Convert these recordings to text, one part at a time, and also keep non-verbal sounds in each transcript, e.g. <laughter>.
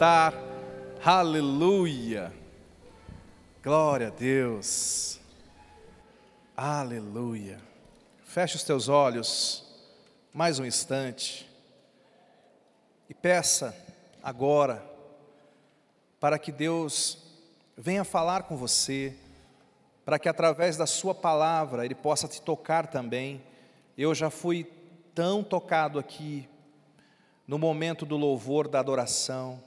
sentar. Aleluia. Glória a Deus. Aleluia. Feche os teus olhos mais um instante e peça agora para que Deus venha falar com você, para que através da Sua palavra Ele possa te tocar também. Eu já fui tão tocado aqui no momento do louvor, da adoração,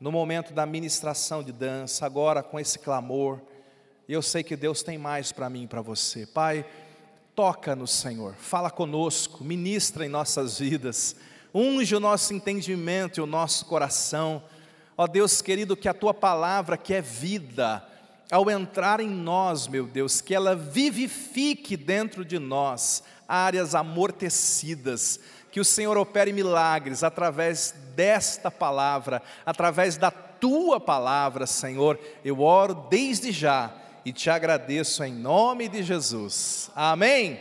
no momento da ministração de dança, agora com esse clamor, e eu sei que Deus tem mais para mim e para você. Pai, toca-nos, Senhor, fala conosco, ministra em nossas vidas, unge o nosso entendimento e o nosso coração. Ó Deus querido, que a tua palavra, que é vida, ao entrar em nós, meu Deus, que ela vivifique dentro de nós áreas amortecidas, que o Senhor opere milagres através desta palavra, através da tua palavra, Senhor. Eu oro desde já e te agradeço em nome de Jesus. Amém.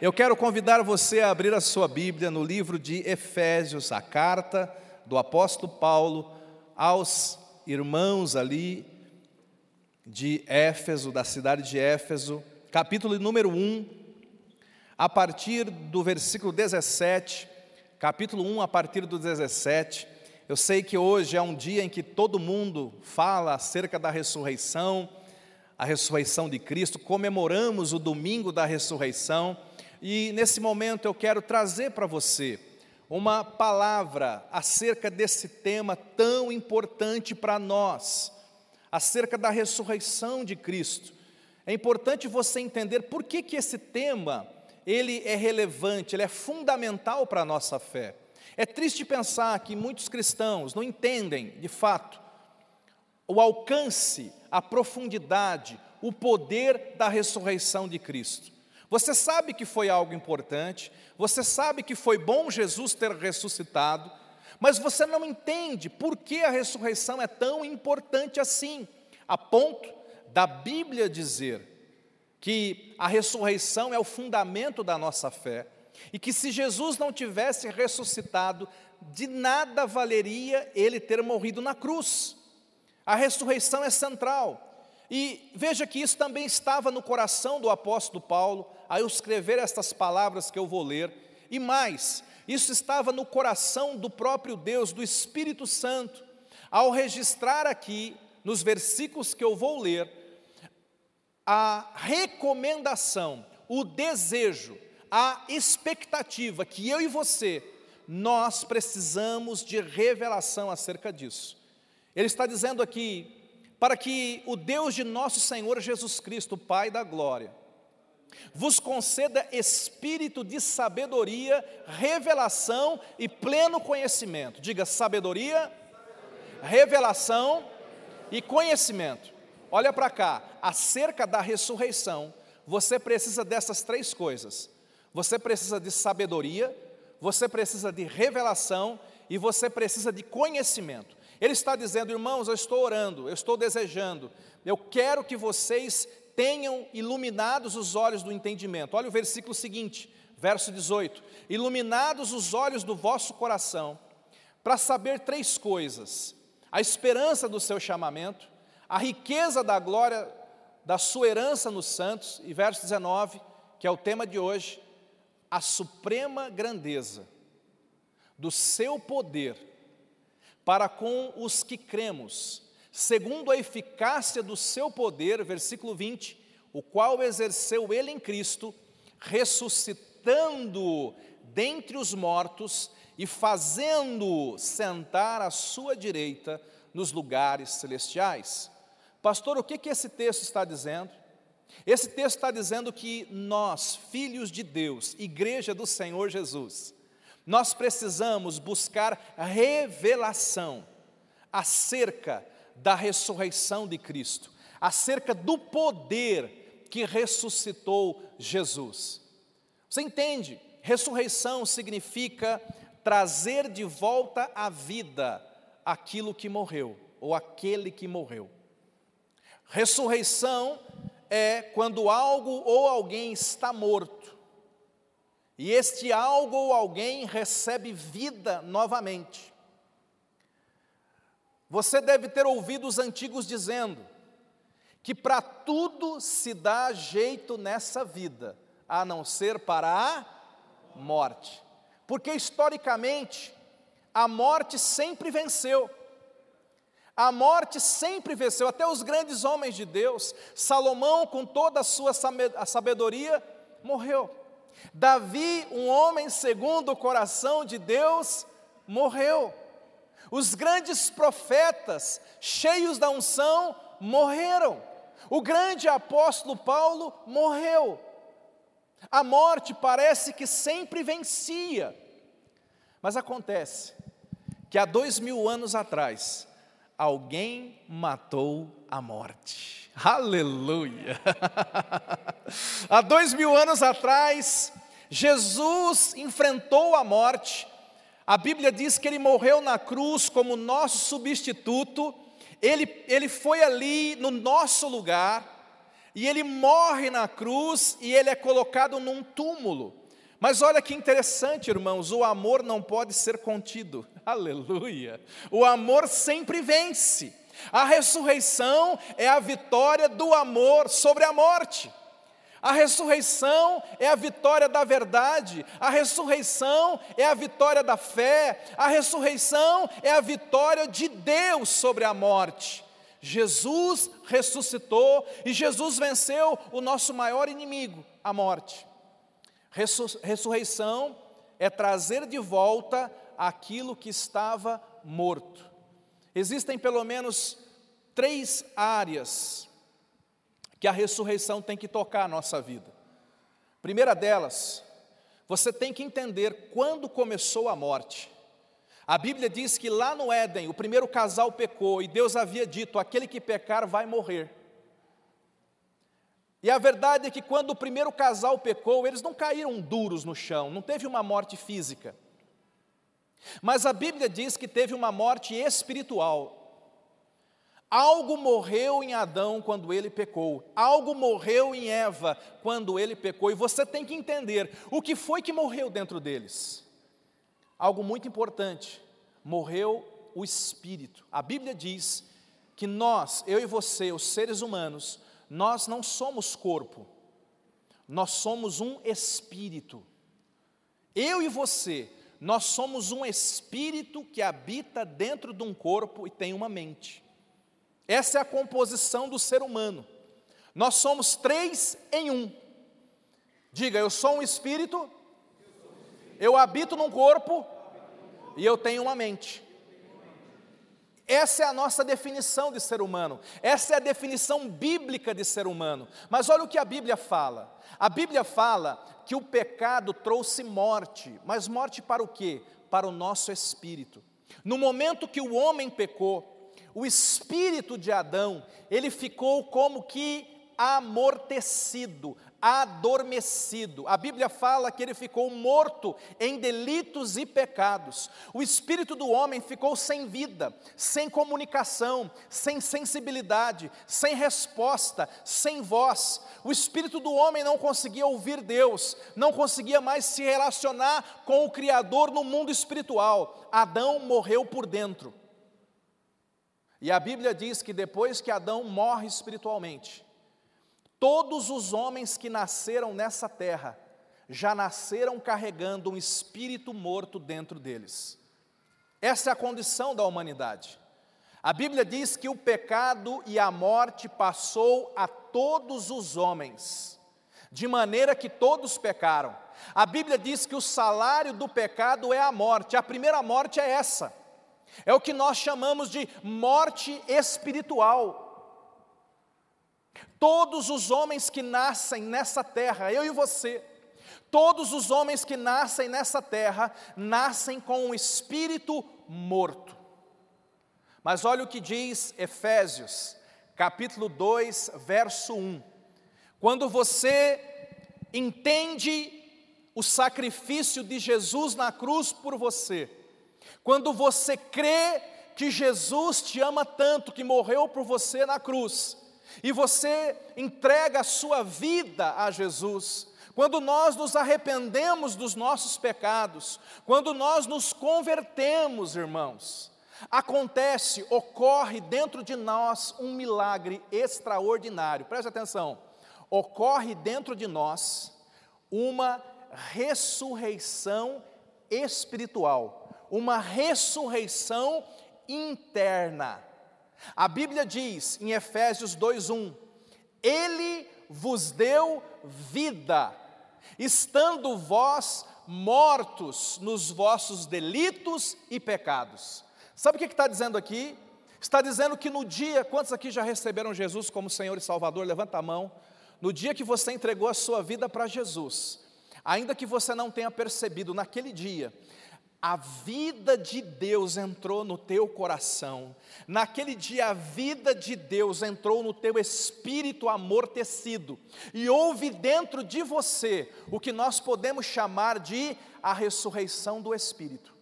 Eu quero convidar você a abrir a sua Bíblia no livro de Efésios, a carta do apóstolo Paulo aos irmãos ali de Éfeso, da cidade de Éfeso, capítulo número 1, a partir do versículo 17, capítulo 1, a partir do 17. Eu sei que hoje é um dia em que todo mundo fala acerca da ressurreição, a ressurreição de Cristo, comemoramos o domingo da ressurreição, e nesse momento eu quero trazer para você uma palavra acerca desse tema tão importante para nós, acerca da ressurreição de Cristo. É importante você entender por que, que esse tema ele é relevante, ele é fundamental para a nossa fé. É triste pensar que muitos cristãos não entendem, de fato, o alcance, a profundidade, o poder da ressurreição de Cristo. Você sabe que foi algo importante, você sabe que foi bom Jesus ter ressuscitado, mas você não entende por que a ressurreição é tão importante assim, a ponto da Bíblia dizer que a ressurreição é o fundamento da nossa fé e que se Jesus não tivesse ressuscitado, de nada valeria ele ter morrido na cruz. A ressurreição é central. E veja que isso também estava no coração do apóstolo Paulo, ao escrever estas palavras que eu vou ler, e mais, isso estava no coração do próprio Deus, do Espírito Santo, ao registrar aqui, nos versículos que eu vou ler, a recomendação, o desejo, a expectativa que eu e você, nós precisamos de revelação acerca disso. Ele está dizendo aqui, para que o Deus de nosso Senhor Jesus Cristo, Pai da glória, vos conceda espírito de sabedoria, revelação e pleno conhecimento. Diga sabedoria, revelação e conhecimento. Olha para cá, acerca da ressurreição, você precisa dessas três coisas. Você precisa de sabedoria, você precisa de revelação e você precisa de conhecimento. Ele está dizendo, irmãos, eu estou orando, eu estou desejando, eu quero que vocês tenham iluminados os olhos do entendimento. Olha o versículo seguinte, verso 18: Iluminados os olhos do vosso coração, para saber três coisas: a esperança do seu chamamento, a riqueza da glória da sua herança nos santos, e verso 19, que é o tema de hoje, a suprema grandeza do seu poder para com os que cremos, segundo a eficácia do seu poder, versículo 20, o qual exerceu ele em Cristo, ressuscitando dentre os mortos e fazendo sentar à sua direita nos lugares celestiais Pastor, o que, que esse texto está dizendo? Esse texto está dizendo que nós, filhos de Deus, igreja do Senhor Jesus, nós precisamos buscar revelação acerca da ressurreição de Cristo, acerca do poder que ressuscitou Jesus. Você entende? Ressurreição significa trazer de volta à vida aquilo que morreu, ou aquele que morreu. Ressurreição é quando algo ou alguém está morto, e este algo ou alguém recebe vida novamente. Você deve ter ouvido os antigos dizendo que para tudo se dá jeito nessa vida, a não ser para a morte. Porque historicamente, a morte sempre venceu. A morte sempre venceu, até os grandes homens de Deus. Salomão, com toda a sua sabedoria, morreu. Davi, um homem segundo o coração de Deus, morreu. Os grandes profetas, cheios da unção, morreram. O grande apóstolo Paulo morreu. A morte parece que sempre vencia. Mas acontece que há dois mil anos atrás, alguém matou a morte. Aleluia! <laughs> há dois mil anos atrás, Jesus enfrentou a morte. A Bíblia diz que ele morreu na cruz como nosso substituto. Ele, ele foi ali no nosso lugar. E ele morre na cruz e ele é colocado num túmulo. Mas olha que interessante, irmãos, o amor não pode ser contido. <laughs> Aleluia! O amor sempre vence. A ressurreição é a vitória do amor sobre a morte. A ressurreição é a vitória da verdade, a ressurreição é a vitória da fé, a ressurreição é a vitória de Deus sobre a morte. Jesus ressuscitou e Jesus venceu o nosso maior inimigo, a morte. Ressurreição é trazer de volta aquilo que estava morto. Existem pelo menos três áreas que a ressurreição tem que tocar a nossa vida. Primeira delas, você tem que entender quando começou a morte. A Bíblia diz que lá no Éden, o primeiro casal pecou e Deus havia dito: aquele que pecar vai morrer. E a verdade é que quando o primeiro casal pecou, eles não caíram duros no chão, não teve uma morte física. Mas a Bíblia diz que teve uma morte espiritual. Algo morreu em Adão quando ele pecou, algo morreu em Eva quando ele pecou, e você tem que entender o que foi que morreu dentro deles. Algo muito importante: morreu o espírito. A Bíblia diz que nós, eu e você, os seres humanos, nós não somos corpo, nós somos um espírito. Eu e você, nós somos um espírito que habita dentro de um corpo e tem uma mente. Essa é a composição do ser humano. Nós somos três em um. Diga, eu sou um espírito, eu habito num corpo e eu tenho uma mente. Essa é a nossa definição de ser humano, essa é a definição bíblica de ser humano. Mas olha o que a Bíblia fala: a Bíblia fala que o pecado trouxe morte, mas morte para o quê? Para o nosso espírito. No momento que o homem pecou, o espírito de Adão, ele ficou como que amortecido, adormecido. A Bíblia fala que ele ficou morto em delitos e pecados. O espírito do homem ficou sem vida, sem comunicação, sem sensibilidade, sem resposta, sem voz. O espírito do homem não conseguia ouvir Deus, não conseguia mais se relacionar com o Criador no mundo espiritual. Adão morreu por dentro. E a Bíblia diz que depois que Adão morre espiritualmente, Todos os homens que nasceram nessa terra já nasceram carregando um espírito morto dentro deles. Essa é a condição da humanidade. A Bíblia diz que o pecado e a morte passou a todos os homens, de maneira que todos pecaram. A Bíblia diz que o salário do pecado é a morte. A primeira morte é essa. É o que nós chamamos de morte espiritual. Todos os homens que nascem nessa terra, eu e você, todos os homens que nascem nessa terra, nascem com um espírito morto. Mas olha o que diz Efésios, capítulo 2, verso 1. Quando você entende o sacrifício de Jesus na cruz por você, quando você crê que Jesus te ama tanto, que morreu por você na cruz, e você entrega a sua vida a Jesus, quando nós nos arrependemos dos nossos pecados, quando nós nos convertemos, irmãos, Acontece, ocorre dentro de nós um milagre extraordinário. Preste atenção. Ocorre dentro de nós uma ressurreição espiritual, uma ressurreição interna. A Bíblia diz em Efésios 2:1: Ele vos deu vida, estando vós mortos nos vossos delitos e pecados. Sabe o que está dizendo aqui? Está dizendo que no dia, quantos aqui já receberam Jesus como Senhor e Salvador? Levanta a mão. No dia que você entregou a sua vida para Jesus, ainda que você não tenha percebido, naquele dia, a vida de Deus entrou no teu coração. Naquele dia, a vida de Deus entrou no teu espírito amortecido. E houve dentro de você o que nós podemos chamar de a ressurreição do espírito.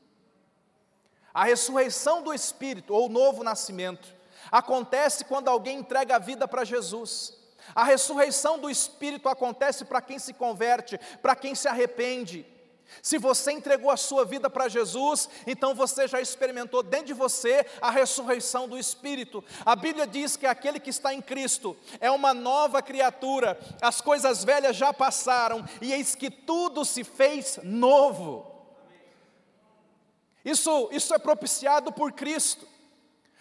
A ressurreição do espírito, ou novo nascimento, acontece quando alguém entrega a vida para Jesus. A ressurreição do espírito acontece para quem se converte, para quem se arrepende. Se você entregou a sua vida para Jesus, então você já experimentou dentro de você a ressurreição do Espírito. A Bíblia diz que aquele que está em Cristo é uma nova criatura, as coisas velhas já passaram e eis que tudo se fez novo. Isso, isso é propiciado por Cristo.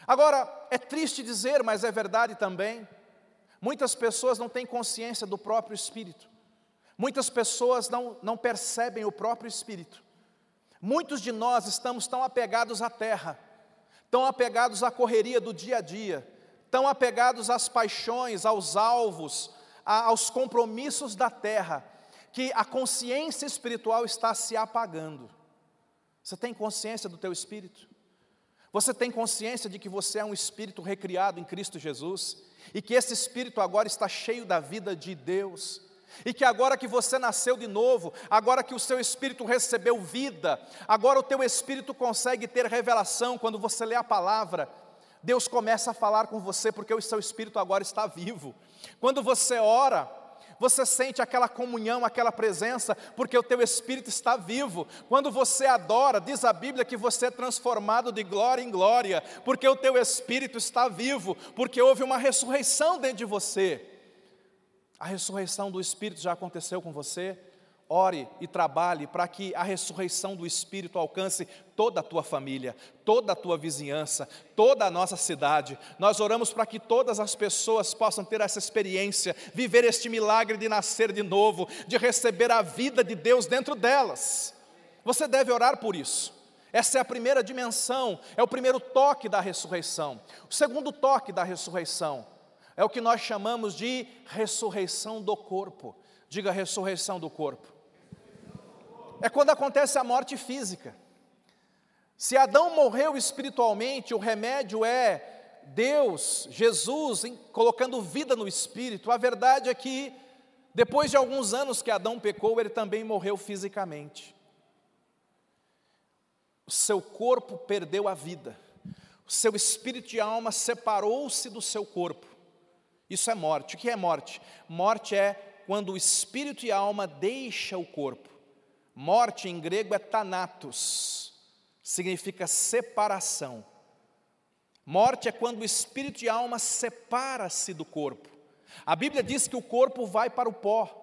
Agora, é triste dizer, mas é verdade também. Muitas pessoas não têm consciência do próprio Espírito. Muitas pessoas não, não percebem o próprio Espírito. Muitos de nós estamos tão apegados à terra, tão apegados à correria do dia a dia, tão apegados às paixões, aos alvos, a, aos compromissos da terra, que a consciência espiritual está se apagando. Você tem consciência do teu espírito? Você tem consciência de que você é um espírito recriado em Cristo Jesus e que esse espírito agora está cheio da vida de Deus? E que agora que você nasceu de novo, agora que o seu espírito recebeu vida, agora o teu espírito consegue ter revelação quando você lê a palavra. Deus começa a falar com você porque o seu espírito agora está vivo. Quando você ora, você sente aquela comunhão, aquela presença, porque o teu espírito está vivo. Quando você adora, diz a Bíblia que você é transformado de glória em glória, porque o teu espírito está vivo, porque houve uma ressurreição dentro de você. A ressurreição do Espírito já aconteceu com você? Ore e trabalhe para que a ressurreição do Espírito alcance toda a tua família, toda a tua vizinhança, toda a nossa cidade. Nós oramos para que todas as pessoas possam ter essa experiência, viver este milagre de nascer de novo, de receber a vida de Deus dentro delas. Você deve orar por isso. Essa é a primeira dimensão, é o primeiro toque da ressurreição. O segundo toque da ressurreição é o que nós chamamos de ressurreição do corpo. Diga ressurreição do corpo. É quando acontece a morte física. Se Adão morreu espiritualmente, o remédio é Deus, Jesus, colocando vida no espírito. A verdade é que, depois de alguns anos que Adão pecou, ele também morreu fisicamente. O seu corpo perdeu a vida, o seu espírito e alma separou-se do seu corpo. Isso é morte. O que é morte? Morte é quando o espírito e a alma deixam o corpo. Morte em grego é thanatos, significa separação. Morte é quando o espírito e a alma separa-se do corpo. A Bíblia diz que o corpo vai para o pó.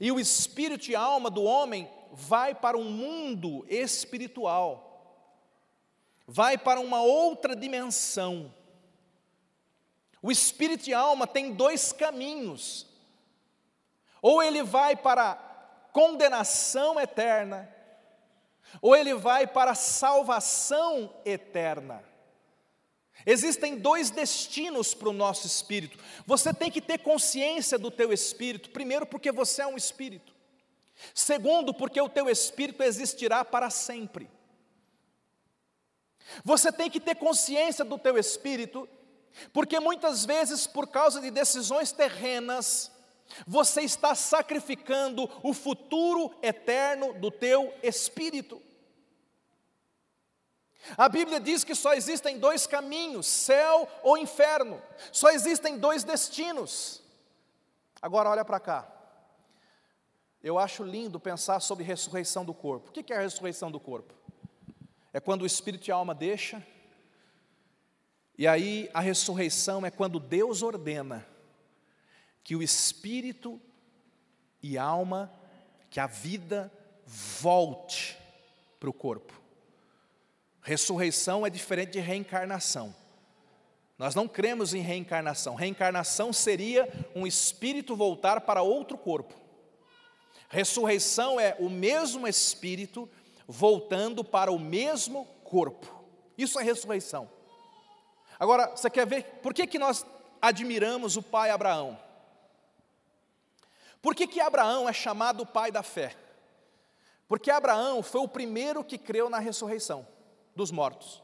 E o espírito e a alma do homem vai para um mundo espiritual. Vai para uma outra dimensão. O espírito e a alma têm dois caminhos. Ou ele vai para condenação eterna, ou ele vai para salvação eterna. Existem dois destinos para o nosso espírito. Você tem que ter consciência do teu espírito, primeiro porque você é um espírito. Segundo, porque o teu espírito existirá para sempre. Você tem que ter consciência do teu espírito, porque muitas vezes, por causa de decisões terrenas, você está sacrificando o futuro eterno do teu espírito. A Bíblia diz que só existem dois caminhos, céu ou inferno. Só existem dois destinos. Agora olha para cá. Eu acho lindo pensar sobre ressurreição do corpo. O que é a ressurreição do corpo? é quando o espírito e a alma deixa, e aí a ressurreição é quando Deus ordena que o espírito e alma, que a vida volte para o corpo. Ressurreição é diferente de reencarnação. Nós não cremos em reencarnação. Reencarnação seria um espírito voltar para outro corpo. Ressurreição é o mesmo espírito voltando para o mesmo corpo. Isso é ressurreição. Agora, você quer ver por que, que nós admiramos o pai Abraão? Por que, que Abraão é chamado o pai da fé? Porque Abraão foi o primeiro que creu na ressurreição dos mortos.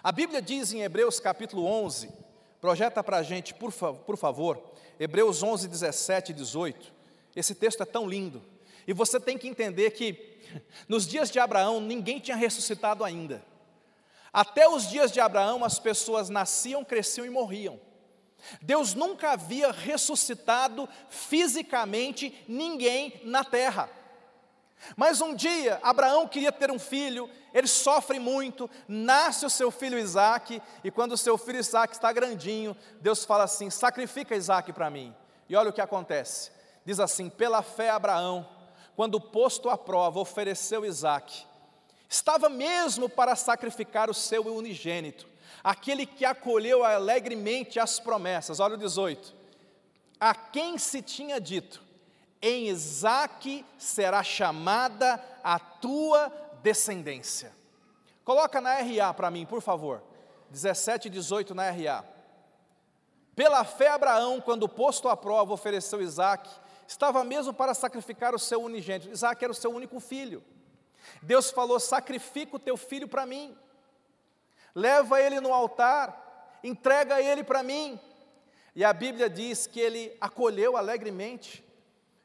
A Bíblia diz em Hebreus capítulo 11, projeta para a gente, por, por favor, Hebreus 11, 17 e 18. Esse texto é tão lindo. E você tem que entender que <laughs> nos dias de Abraão ninguém tinha ressuscitado ainda. Até os dias de Abraão as pessoas nasciam, cresciam e morriam. Deus nunca havia ressuscitado fisicamente ninguém na terra. Mas um dia, Abraão queria ter um filho, ele sofre muito, nasce o seu filho Isaac, e quando o seu filho Isaac está grandinho, Deus fala assim: sacrifica Isaac para mim. E olha o que acontece: diz assim, pela fé, Abraão, quando posto à prova, ofereceu Isaac, estava mesmo para sacrificar o seu unigênito, aquele que acolheu alegremente as promessas. Olha o 18: a quem se tinha dito, em Isaac será chamada a tua descendência. Coloca na RA para mim, por favor. 17 e 18 na RA. Pela fé, Abraão, quando posto à prova, ofereceu Isaac, estava mesmo para sacrificar o seu unigênito. Isaac era o seu único filho. Deus falou: sacrifica o teu filho para mim, leva ele no altar, entrega ele para mim. E a Bíblia diz que ele acolheu alegremente.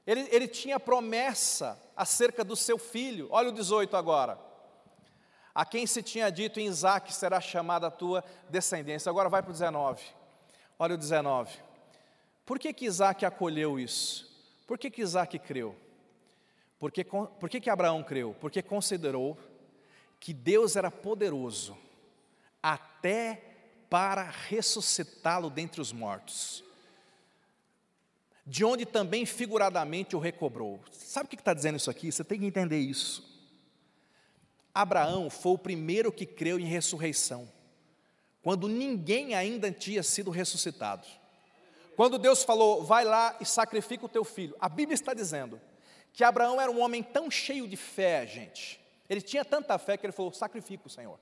Ele, ele tinha promessa acerca do seu filho. Olha o 18 agora. A quem se tinha dito em Isaac será chamada a tua descendência. Agora vai para o 19. Olha o 19. Por que, que Isaac acolheu isso? Por que, que Isaac creu? Por que, por que, que Abraão creu? Porque considerou que Deus era poderoso até para ressuscitá-lo dentre os mortos de onde também figuradamente o recobrou. Sabe o que está dizendo isso aqui? Você tem que entender isso. Abraão foi o primeiro que creu em ressurreição, quando ninguém ainda tinha sido ressuscitado. Quando Deus falou, vai lá e sacrifica o teu filho, a Bíblia está dizendo que Abraão era um homem tão cheio de fé, gente. Ele tinha tanta fé que ele falou: sacrifica o Senhor.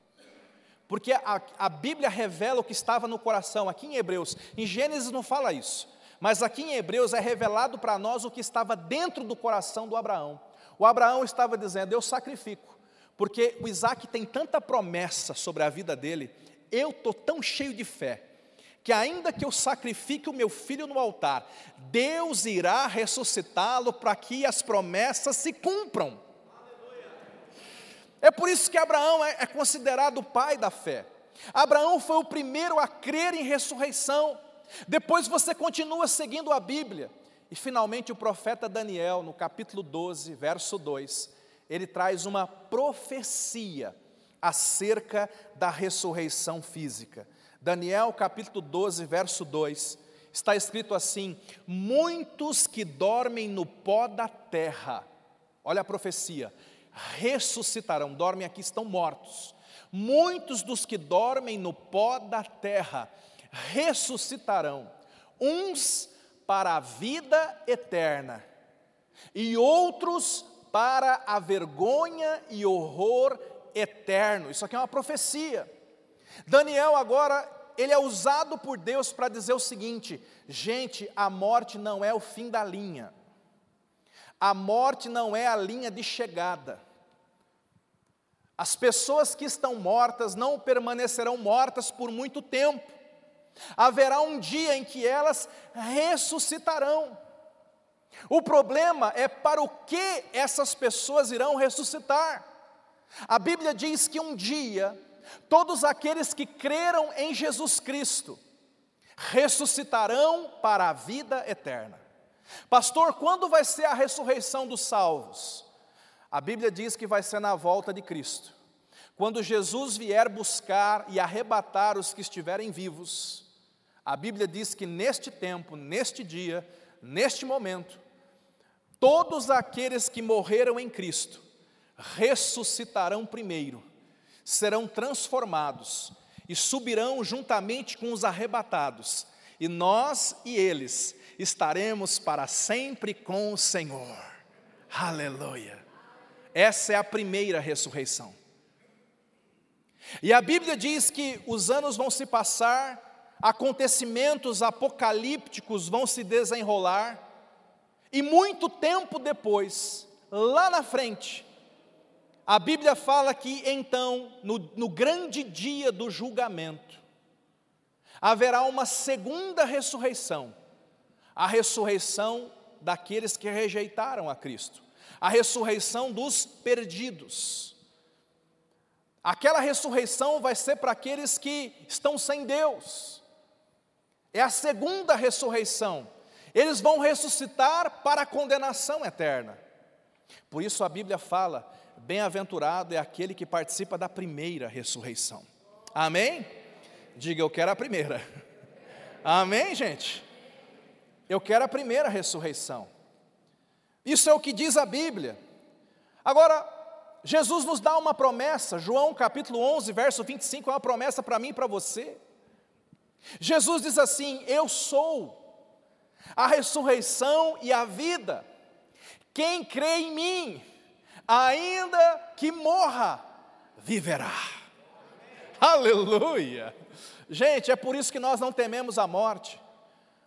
Porque a, a Bíblia revela o que estava no coração, aqui em Hebreus, em Gênesis não fala isso, mas aqui em Hebreus é revelado para nós o que estava dentro do coração do Abraão. O Abraão estava dizendo: Eu sacrifico, porque o Isaac tem tanta promessa sobre a vida dele, eu estou tão cheio de fé, que ainda que eu sacrifique o meu filho no altar, Deus irá ressuscitá-lo para que as promessas se cumpram. É por isso que Abraão é, é considerado o pai da fé. Abraão foi o primeiro a crer em ressurreição. Depois você continua seguindo a Bíblia. E finalmente o profeta Daniel, no capítulo 12, verso 2, ele traz uma profecia acerca da ressurreição física. Daniel, capítulo 12, verso 2, está escrito assim: Muitos que dormem no pó da terra, olha a profecia, ressuscitarão, dormem aqui, estão mortos. Muitos dos que dormem no pó da terra ressuscitarão, uns para a vida eterna, e outros para a vergonha e horror eterno. Isso aqui é uma profecia. Daniel agora, ele é usado por Deus para dizer o seguinte: gente, a morte não é o fim da linha, a morte não é a linha de chegada. As pessoas que estão mortas não permanecerão mortas por muito tempo. Haverá um dia em que elas ressuscitarão. O problema é para o que essas pessoas irão ressuscitar. A Bíblia diz que um dia, todos aqueles que creram em Jesus Cristo ressuscitarão para a vida eterna. Pastor, quando vai ser a ressurreição dos salvos? A Bíblia diz que vai ser na volta de Cristo. quando Jesus vier buscar e arrebatar os que estiverem vivos, a Bíblia diz que neste tempo, neste dia, neste momento, todos aqueles que morreram em Cristo ressuscitarão primeiro, serão transformados e subirão juntamente com os arrebatados, e nós e eles estaremos para sempre com o Senhor. Aleluia. Essa é a primeira ressurreição. E a Bíblia diz que os anos vão se passar, acontecimentos apocalípticos vão se desenrolar, e muito tempo depois, lá na frente, a Bíblia fala que então, no, no grande dia do julgamento, haverá uma segunda ressurreição, a ressurreição daqueles que rejeitaram a Cristo, a ressurreição dos perdidos. Aquela ressurreição vai ser para aqueles que estão sem Deus. É a segunda ressurreição. Eles vão ressuscitar para a condenação eterna. Por isso a Bíblia fala: bem-aventurado é aquele que participa da primeira ressurreição. Amém? Diga, eu quero a primeira. <laughs> Amém, gente? Eu quero a primeira ressurreição. Isso é o que diz a Bíblia. Agora, Jesus nos dá uma promessa, João capítulo 11, verso 25, é uma promessa para mim e para você. Jesus diz assim: Eu sou a ressurreição e a vida. Quem crê em mim, ainda que morra, viverá. Aleluia! Gente, é por isso que nós não tememos a morte.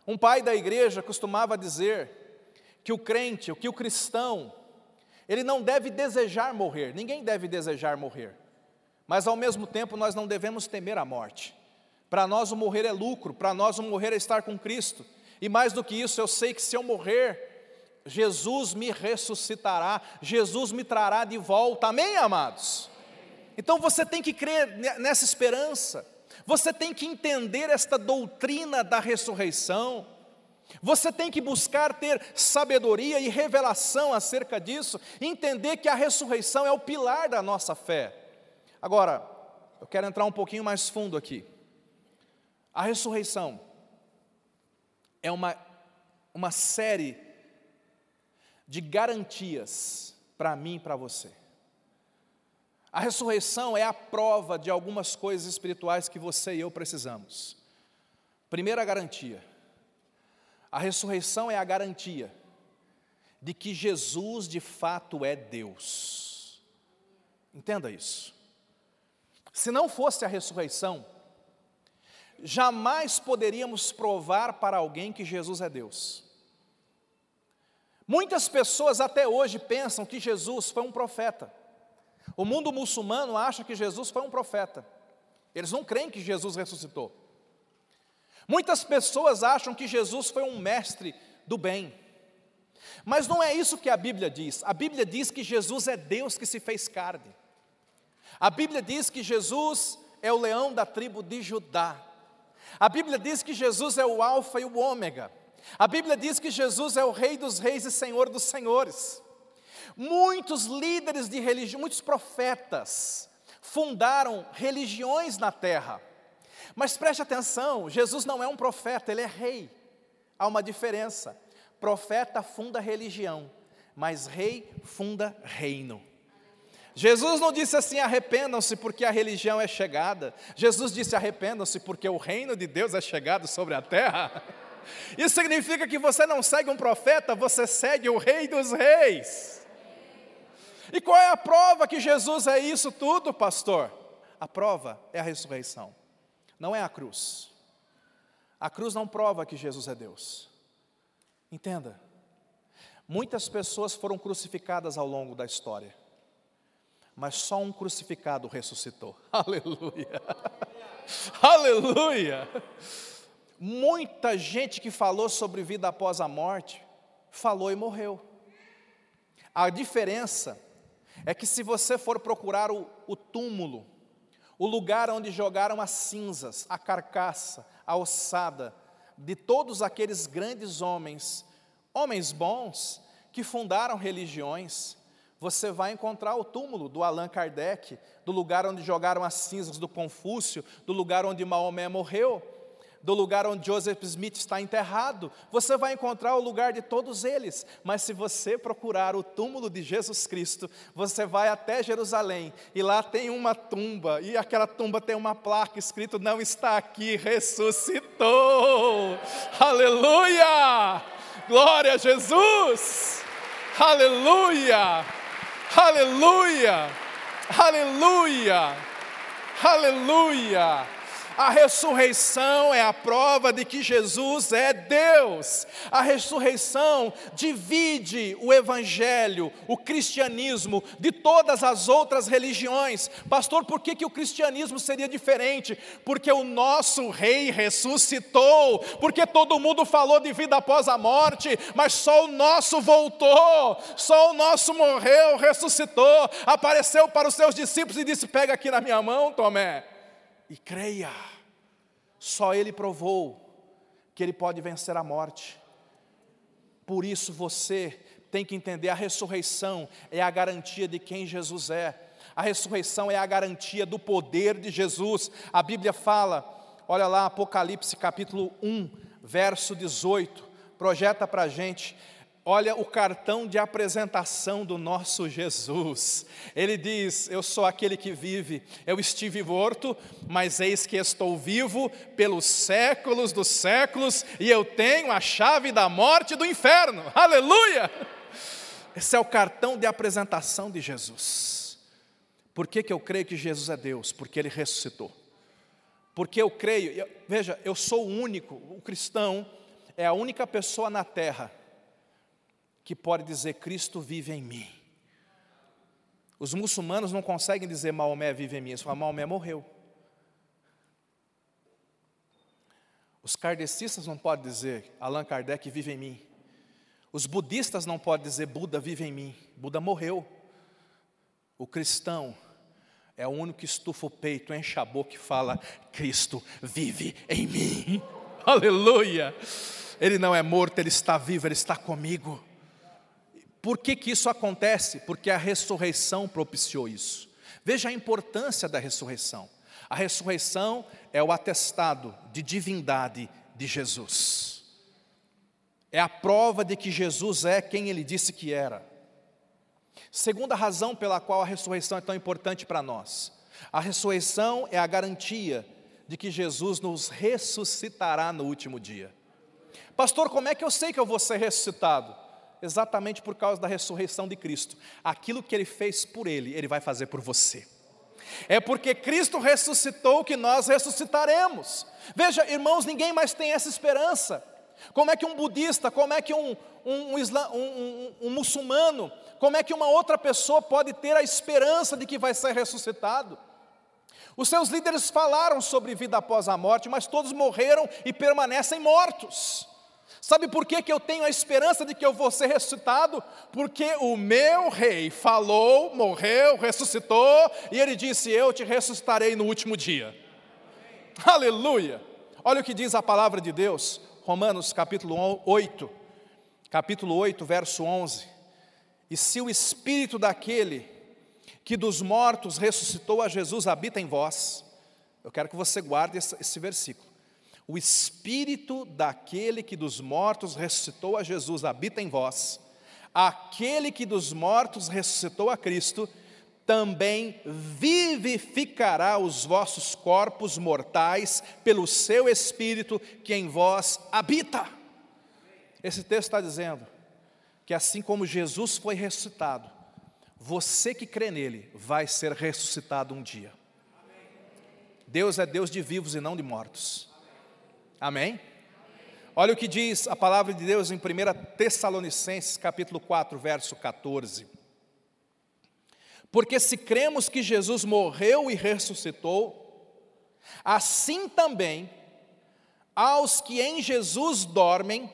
Um pai da igreja costumava dizer que o crente, que o cristão, ele não deve desejar morrer, ninguém deve desejar morrer, mas ao mesmo tempo nós não devemos temer a morte. Para nós o morrer é lucro, para nós o morrer é estar com Cristo, e mais do que isso, eu sei que se eu morrer, Jesus me ressuscitará, Jesus me trará de volta, amém, amados? Então você tem que crer nessa esperança, você tem que entender esta doutrina da ressurreição, você tem que buscar ter sabedoria e revelação acerca disso, entender que a ressurreição é o pilar da nossa fé. Agora, eu quero entrar um pouquinho mais fundo aqui. A ressurreição é uma, uma série de garantias para mim e para você. A ressurreição é a prova de algumas coisas espirituais que você e eu precisamos. Primeira garantia: a ressurreição é a garantia de que Jesus de fato é Deus. Entenda isso. Se não fosse a ressurreição, jamais poderíamos provar para alguém que Jesus é Deus. Muitas pessoas até hoje pensam que Jesus foi um profeta. O mundo muçulmano acha que Jesus foi um profeta. Eles não creem que Jesus ressuscitou. Muitas pessoas acham que Jesus foi um mestre do bem. Mas não é isso que a Bíblia diz. A Bíblia diz que Jesus é Deus que se fez carne. A Bíblia diz que Jesus é o leão da tribo de Judá. A Bíblia diz que Jesus é o Alfa e o Ômega. A Bíblia diz que Jesus é o Rei dos Reis e Senhor dos Senhores. Muitos líderes de religião, muitos profetas fundaram religiões na terra. Mas preste atenção: Jesus não é um profeta, ele é rei. Há uma diferença. Profeta funda religião, mas rei funda reino. Jesus não disse assim: arrependam-se porque a religião é chegada. Jesus disse: arrependam-se porque o reino de Deus é chegado sobre a terra. <laughs> Isso significa que você não segue um profeta, você segue o Rei dos Reis. E qual é a prova que Jesus é isso tudo, pastor? A prova é a ressurreição não é a cruz. A cruz não prova que Jesus é Deus. Entenda. Muitas pessoas foram crucificadas ao longo da história, mas só um crucificado ressuscitou. <laughs> Aleluia! Aleluia! Muita gente que falou sobre vida após a morte, falou e morreu. A diferença é que se você for procurar o, o túmulo o lugar onde jogaram as cinzas, a carcaça, a ossada de todos aqueles grandes homens, homens bons, que fundaram religiões, você vai encontrar o túmulo do Allan Kardec, do lugar onde jogaram as cinzas do Confúcio, do lugar onde Maomé morreu, do lugar onde Joseph Smith está enterrado. Você vai encontrar o lugar de todos eles, mas se você procurar o túmulo de Jesus Cristo, você vai até Jerusalém e lá tem uma tumba, e aquela tumba tem uma placa escrito: Não está aqui, ressuscitou. Aleluia! Glória a Jesus! Aleluia! Aleluia! Aleluia! Aleluia! A ressurreição é a prova de que Jesus é Deus. A ressurreição divide o evangelho, o cristianismo, de todas as outras religiões. Pastor, por que, que o cristianismo seria diferente? Porque o nosso rei ressuscitou, porque todo mundo falou de vida após a morte, mas só o nosso voltou, só o nosso morreu, ressuscitou, apareceu para os seus discípulos e disse: Pega aqui na minha mão, Tomé e creia. Só Ele provou que Ele pode vencer a morte. Por isso você tem que entender: a ressurreição é a garantia de quem Jesus é. A ressurreição é a garantia do poder de Jesus. A Bíblia fala, olha lá, Apocalipse capítulo 1, verso 18, projeta para a gente Olha o cartão de apresentação do nosso Jesus. Ele diz: Eu sou aquele que vive. Eu estive morto, mas eis que estou vivo pelos séculos dos séculos, e eu tenho a chave da morte e do inferno. Aleluia! Esse é o cartão de apresentação de Jesus. Por que, que eu creio que Jesus é Deus? Porque Ele ressuscitou. Porque eu creio, eu, veja, eu sou o único, o cristão é a única pessoa na terra que pode dizer Cristo vive em mim. Os muçulmanos não conseguem dizer Maomé vive em mim, eles falam Maomé morreu. Os kardecistas não podem dizer Allan Kardec vive em mim. Os budistas não podem dizer Buda vive em mim. Buda morreu. O cristão é o único que estufa o peito, enche a boca e fala: Cristo vive em mim. <laughs> Aleluia! Ele não é morto, ele está vivo, ele está comigo. Por que, que isso acontece? Porque a ressurreição propiciou isso. Veja a importância da ressurreição. A ressurreição é o atestado de divindade de Jesus. É a prova de que Jesus é quem ele disse que era. Segunda razão pela qual a ressurreição é tão importante para nós. A ressurreição é a garantia de que Jesus nos ressuscitará no último dia. Pastor, como é que eu sei que eu vou ser ressuscitado? Exatamente por causa da ressurreição de Cristo. Aquilo que ele fez por ele, ele vai fazer por você. É porque Cristo ressuscitou que nós ressuscitaremos. Veja, irmãos, ninguém mais tem essa esperança. Como é que um budista, como é que um, um, um, um, muçulmano, como é que uma outra pessoa pode ter a esperança de que vai ser ressuscitado? Os seus líderes falaram sobre vida após a morte, mas todos morreram e permanecem mortos. Sabe por que, que eu tenho a esperança de que eu vou ser ressuscitado? Porque o meu rei falou, morreu, ressuscitou, e ele disse: Eu te ressuscitarei no último dia. Aleluia! Olha o que diz a palavra de Deus, Romanos capítulo 8, capítulo 8, verso 11. E se o espírito daquele que dos mortos ressuscitou a Jesus habita em vós, eu quero que você guarde esse, esse versículo. O espírito daquele que dos mortos ressuscitou a Jesus habita em vós. Aquele que dos mortos ressuscitou a Cristo também vivificará os vossos corpos mortais pelo seu espírito que em vós habita. Esse texto está dizendo que assim como Jesus foi ressuscitado, você que crê nele vai ser ressuscitado um dia. Deus é Deus de vivos e não de mortos. Amém? Olha o que diz a palavra de Deus em 1 Tessalonicenses, capítulo 4, verso 14. Porque se cremos que Jesus morreu e ressuscitou, assim também aos que em Jesus dormem,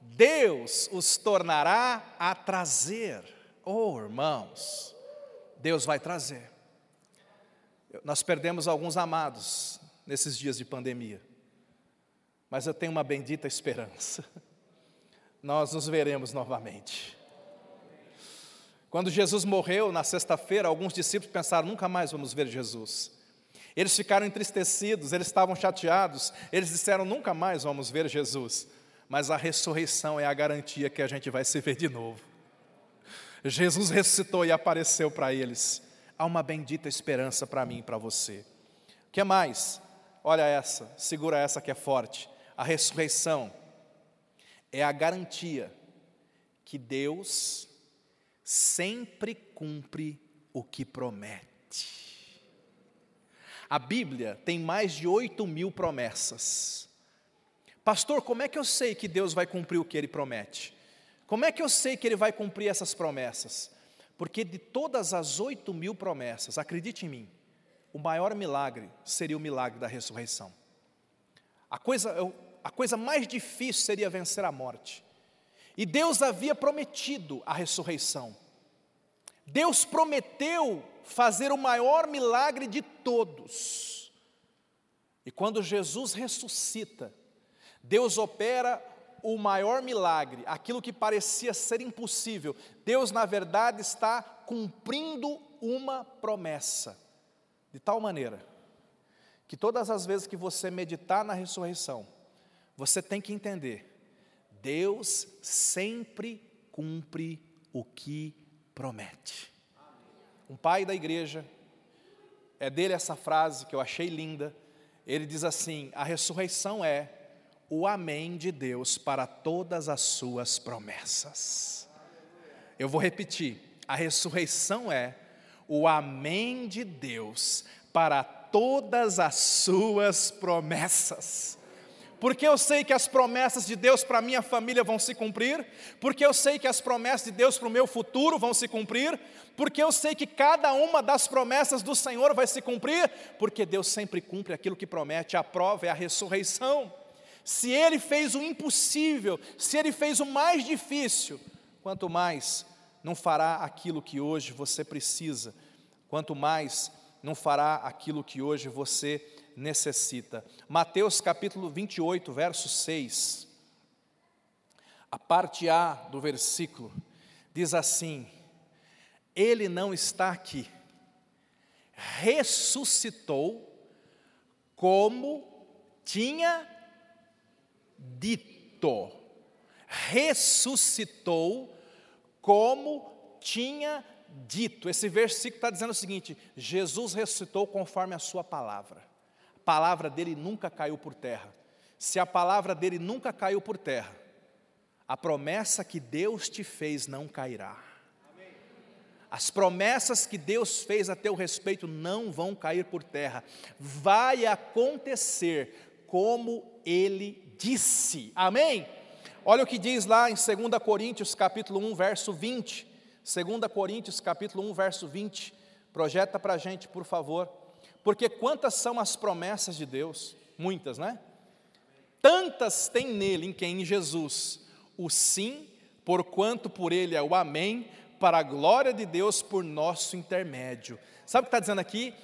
Deus os tornará a trazer. Oh, irmãos, Deus vai trazer. Nós perdemos alguns amados nesses dias de pandemia mas eu tenho uma bendita esperança. Nós nos veremos novamente. Quando Jesus morreu na sexta-feira, alguns discípulos pensaram: nunca mais vamos ver Jesus. Eles ficaram entristecidos, eles estavam chateados, eles disseram: nunca mais vamos ver Jesus. Mas a ressurreição é a garantia que a gente vai se ver de novo. Jesus ressuscitou e apareceu para eles. Há uma bendita esperança para mim e para você. O que mais? Olha essa, segura essa que é forte. A ressurreição é a garantia que Deus sempre cumpre o que promete. A Bíblia tem mais de 8 mil promessas. Pastor, como é que eu sei que Deus vai cumprir o que Ele promete? Como é que eu sei que Ele vai cumprir essas promessas? Porque de todas as 8 mil promessas, acredite em mim, o maior milagre seria o milagre da ressurreição. A coisa, a coisa mais difícil seria vencer a morte. E Deus havia prometido a ressurreição. Deus prometeu fazer o maior milagre de todos. E quando Jesus ressuscita, Deus opera o maior milagre, aquilo que parecia ser impossível. Deus, na verdade, está cumprindo uma promessa, de tal maneira que todas as vezes que você meditar na ressurreição, você tem que entender Deus sempre cumpre o que promete. Um pai da igreja, é dele essa frase que eu achei linda. Ele diz assim: a ressurreição é o amém de Deus para todas as suas promessas. Eu vou repetir: a ressurreição é o amém de Deus para todas as suas promessas porque eu sei que as promessas de Deus para minha família vão se cumprir, porque eu sei que as promessas de Deus para o meu futuro vão se cumprir, porque eu sei que cada uma das promessas do Senhor vai se cumprir, porque Deus sempre cumpre aquilo que promete, a prova é a ressurreição. Se Ele fez o impossível, se Ele fez o mais difícil, quanto mais não fará aquilo que hoje você precisa, quanto mais não fará aquilo que hoje você precisa necessita. Mateus capítulo 28, verso 6. A parte A do versículo diz assim: Ele não está aqui, ressuscitou como tinha dito. Ressuscitou como tinha dito. Esse versículo está dizendo o seguinte: Jesus ressuscitou conforme a Sua palavra palavra dele nunca caiu por terra. Se a palavra dele nunca caiu por terra, a promessa que Deus te fez não cairá. As promessas que Deus fez a teu respeito não vão cair por terra. Vai acontecer como ele disse. Amém? Olha o que diz lá em 2 Coríntios capítulo 1, verso 20. 2 Coríntios capítulo 1, verso 20. Projeta para a gente, por favor. Porque quantas são as promessas de Deus? Muitas, né? Tantas tem nele, em quem? Em Jesus, o sim, porquanto por ele é o amém, para a glória de Deus por nosso intermédio. Sabe o que está dizendo aqui?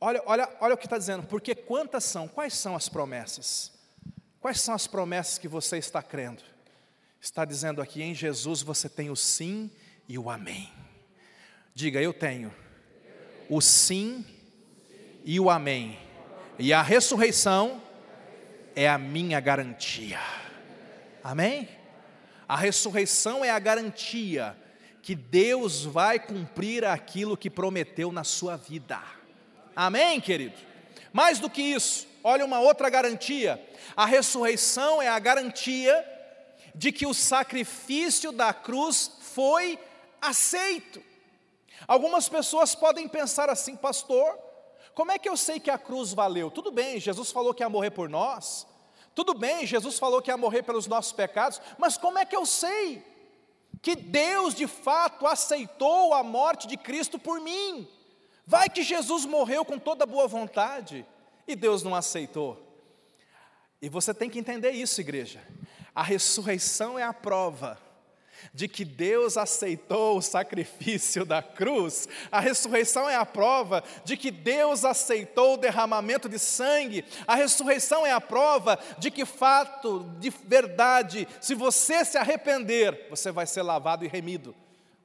Olha, olha, olha o que está dizendo, porque quantas são, quais são as promessas? Quais são as promessas que você está crendo? Está dizendo aqui, em Jesus você tem o sim e o amém. Diga, eu tenho o sim e o amém. E a ressurreição é a minha garantia. Amém? A ressurreição é a garantia que Deus vai cumprir aquilo que prometeu na sua vida. Amém, querido? Mais do que isso, olha uma outra garantia. A ressurreição é a garantia de que o sacrifício da cruz foi aceito. Algumas pessoas podem pensar assim, pastor, como é que eu sei que a cruz valeu? Tudo bem, Jesus falou que ia morrer por nós. Tudo bem, Jesus falou que ia morrer pelos nossos pecados. Mas como é que eu sei que Deus de fato aceitou a morte de Cristo por mim? Vai que Jesus morreu com toda boa vontade e Deus não aceitou. E você tem que entender isso, igreja. A ressurreição é a prova de que Deus aceitou o sacrifício da cruz. A ressurreição é a prova de que Deus aceitou o derramamento de sangue. A ressurreição é a prova de que, fato, de verdade, se você se arrepender, você vai ser lavado e remido.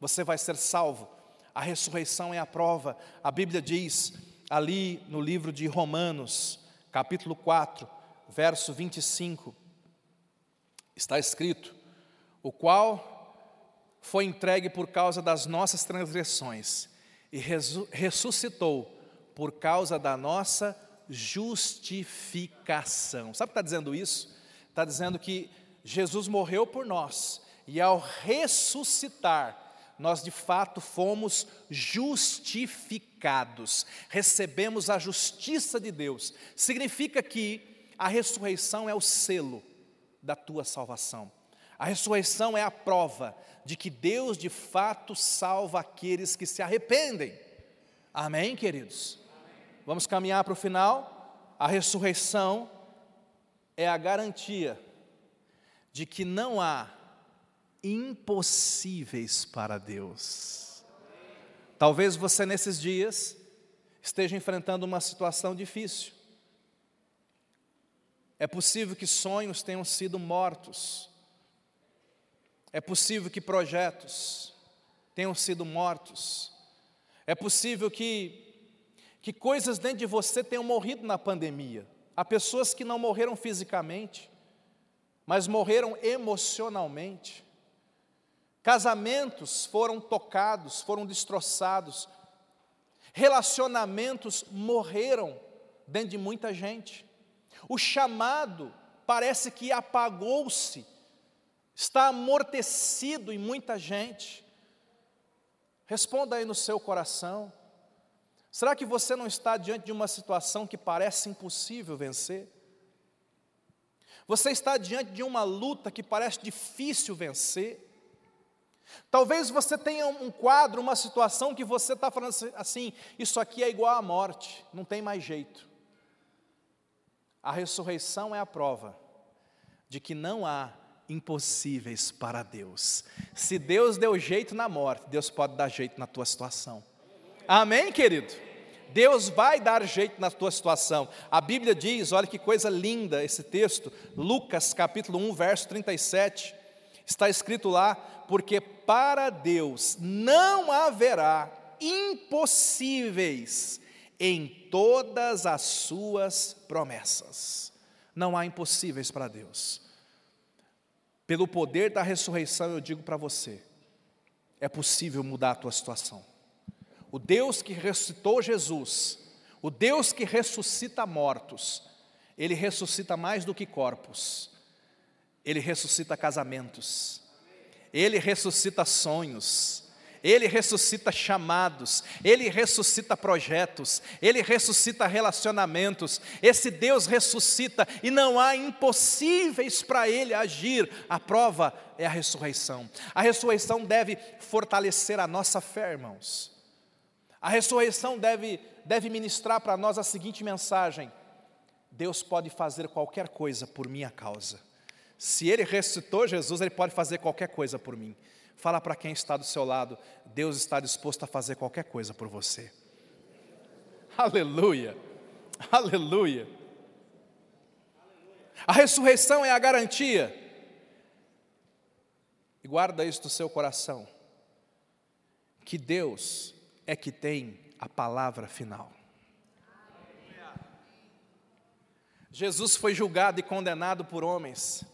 você vai ser salvo. A ressurreição é a prova. A Bíblia diz ali no livro de Romanos, capítulo 4, verso 25, está escrito: o qual foi entregue por causa das nossas transgressões e ressuscitou por causa da nossa justificação. Sabe o que está dizendo isso? Está dizendo que Jesus morreu por nós e ao ressuscitar, nós de fato fomos justificados, recebemos a justiça de Deus. Significa que a ressurreição é o selo da tua salvação. A ressurreição é a prova de que Deus de fato salva aqueles que se arrependem. Amém, queridos? Vamos caminhar para o final. A ressurreição é a garantia de que não há impossíveis para Deus. Talvez você nesses dias esteja enfrentando uma situação difícil. É possível que sonhos tenham sido mortos. É possível que projetos tenham sido mortos. É possível que, que coisas dentro de você tenham morrido na pandemia. Há pessoas que não morreram fisicamente, mas morreram emocionalmente. Casamentos foram tocados, foram destroçados. Relacionamentos morreram dentro de muita gente. O chamado parece que apagou-se, está amortecido em muita gente. Responda aí no seu coração. Será que você não está diante de uma situação que parece impossível vencer? Você está diante de uma luta que parece difícil vencer? Talvez você tenha um quadro, uma situação que você está falando assim: isso aqui é igual à morte, não tem mais jeito. A ressurreição é a prova de que não há impossíveis para Deus. Se Deus deu jeito na morte, Deus pode dar jeito na tua situação. Amém, querido? Deus vai dar jeito na tua situação. A Bíblia diz, olha que coisa linda esse texto, Lucas capítulo 1, verso 37, está escrito lá, porque para Deus não haverá impossíveis em todas as suas promessas. Não há impossíveis para Deus. Pelo poder da ressurreição, eu digo para você: é possível mudar a tua situação. O Deus que ressuscitou Jesus, o Deus que ressuscita mortos, Ele ressuscita mais do que corpos, Ele ressuscita casamentos, Ele ressuscita sonhos, ele ressuscita chamados, Ele ressuscita projetos, Ele ressuscita relacionamentos. Esse Deus ressuscita e não há impossíveis para Ele agir. A prova é a ressurreição. A ressurreição deve fortalecer a nossa fé, irmãos. A ressurreição deve, deve ministrar para nós a seguinte mensagem: Deus pode fazer qualquer coisa por minha causa. Se Ele ressuscitou Jesus, Ele pode fazer qualquer coisa por mim. Fala para quem está do seu lado, Deus está disposto a fazer qualquer coisa por você. Aleluia, aleluia. A ressurreição é a garantia. E guarda isso no seu coração. Que Deus é que tem a palavra final. Jesus foi julgado e condenado por homens.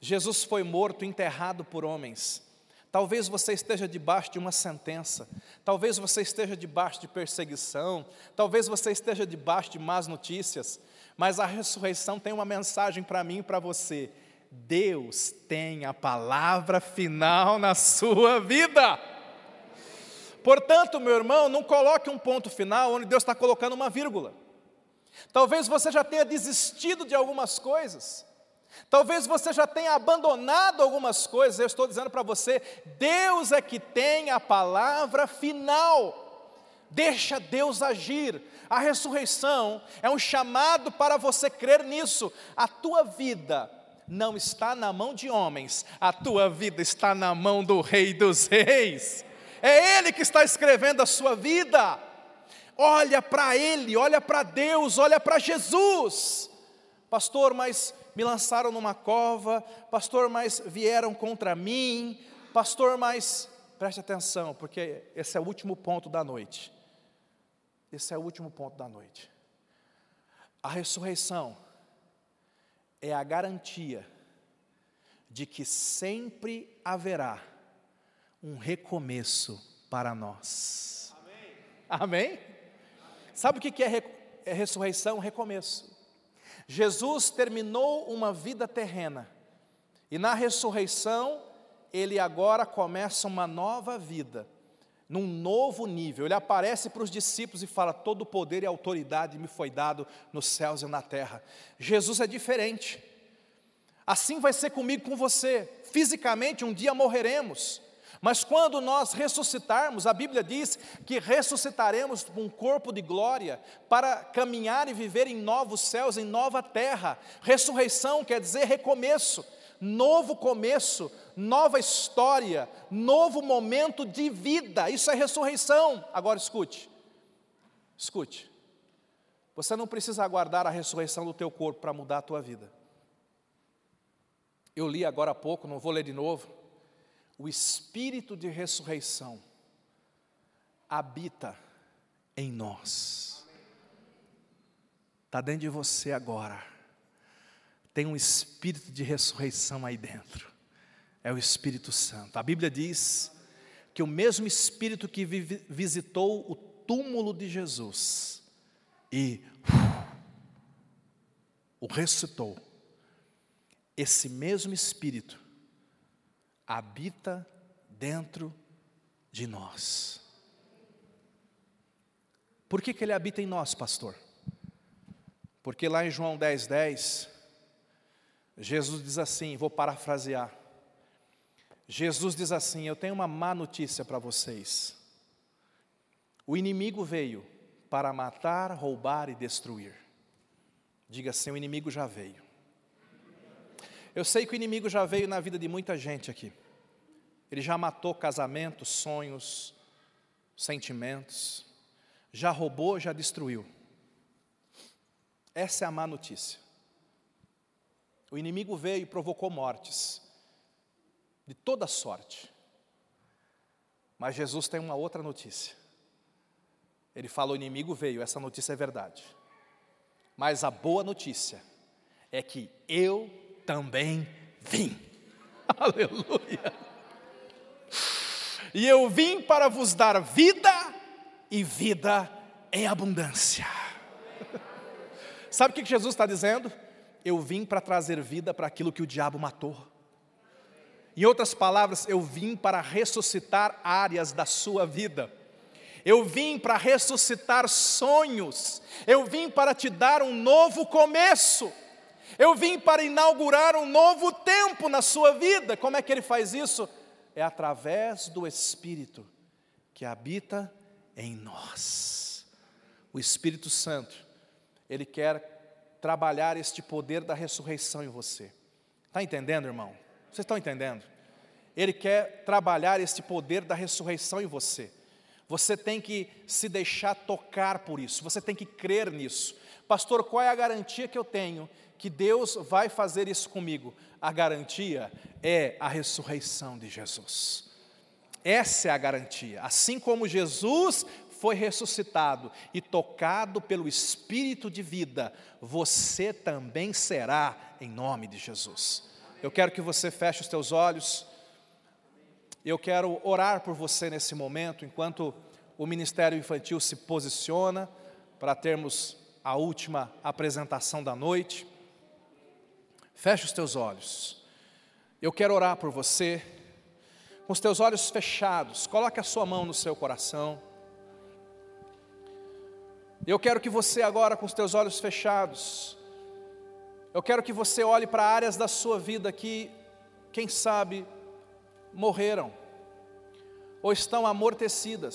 Jesus foi morto e enterrado por homens. Talvez você esteja debaixo de uma sentença, talvez você esteja debaixo de perseguição, talvez você esteja debaixo de más notícias, mas a ressurreição tem uma mensagem para mim e para você. Deus tem a palavra final na sua vida. Portanto, meu irmão, não coloque um ponto final onde Deus está colocando uma vírgula. Talvez você já tenha desistido de algumas coisas. Talvez você já tenha abandonado algumas coisas, eu estou dizendo para você, Deus é que tem a palavra final. Deixa Deus agir. A ressurreição é um chamado para você crer nisso. A tua vida não está na mão de homens, a tua vida está na mão do Rei dos Reis. É Ele que está escrevendo a sua vida. Olha para Ele, olha para Deus, olha para Jesus. Pastor, mas me lançaram numa cova, pastor, mas vieram contra mim, pastor, mas preste atenção, porque esse é o último ponto da noite. Esse é o último ponto da noite. A ressurreição é a garantia de que sempre haverá um recomeço para nós. Amém? Amém? Sabe o que é, é ressurreição? Recomeço. Jesus terminou uma vida terrena e na ressurreição ele agora começa uma nova vida, num novo nível. Ele aparece para os discípulos e fala: Todo poder e autoridade me foi dado nos céus e na terra. Jesus é diferente. Assim vai ser comigo com você. Fisicamente, um dia morreremos. Mas quando nós ressuscitarmos, a Bíblia diz que ressuscitaremos com um corpo de glória para caminhar e viver em novos céus, em nova terra. Ressurreição quer dizer recomeço, novo começo, nova história, novo momento de vida. Isso é ressurreição. Agora escute. Escute. Você não precisa aguardar a ressurreição do teu corpo para mudar a tua vida. Eu li agora há pouco, não vou ler de novo o espírito de ressurreição habita em nós. Está dentro de você agora. Tem um espírito de ressurreição aí dentro. É o Espírito Santo. A Bíblia diz que o mesmo espírito que visitou o túmulo de Jesus e uh, o ressuscitou, esse mesmo espírito habita dentro de nós. Por que, que ele habita em nós, pastor? Porque lá em João 10, 10, Jesus diz assim, vou parafrasear. Jesus diz assim: Eu tenho uma má notícia para vocês. O inimigo veio para matar, roubar e destruir. Diga assim: o inimigo já veio. Eu sei que o inimigo já veio na vida de muita gente aqui. Ele já matou casamentos, sonhos, sentimentos, já roubou, já destruiu. Essa é a má notícia. O inimigo veio e provocou mortes, de toda sorte. Mas Jesus tem uma outra notícia. Ele fala: o inimigo veio, essa notícia é verdade. Mas a boa notícia é que eu também vim. <laughs> Aleluia. E eu vim para vos dar vida e vida em abundância. <laughs> Sabe o que Jesus está dizendo? Eu vim para trazer vida para aquilo que o diabo matou. Em outras palavras, eu vim para ressuscitar áreas da sua vida. Eu vim para ressuscitar sonhos. Eu vim para te dar um novo começo. Eu vim para inaugurar um novo tempo na sua vida. Como é que ele faz isso? É através do Espírito que habita em nós. O Espírito Santo, ele quer trabalhar este poder da ressurreição em você. Está entendendo, irmão? Vocês estão entendendo? Ele quer trabalhar este poder da ressurreição em você. Você tem que se deixar tocar por isso, você tem que crer nisso. Pastor, qual é a garantia que eu tenho que Deus vai fazer isso comigo? A garantia é a ressurreição de Jesus. Essa é a garantia. Assim como Jesus foi ressuscitado e tocado pelo Espírito de vida, você também será em nome de Jesus. Eu quero que você feche os teus olhos. Eu quero orar por você nesse momento, enquanto o Ministério Infantil se posiciona para termos a última apresentação da noite. Feche os teus olhos. Eu quero orar por você. Com os teus olhos fechados, coloque a sua mão no seu coração. Eu quero que você agora, com os teus olhos fechados, eu quero que você olhe para áreas da sua vida que, quem sabe, morreram ou estão amortecidas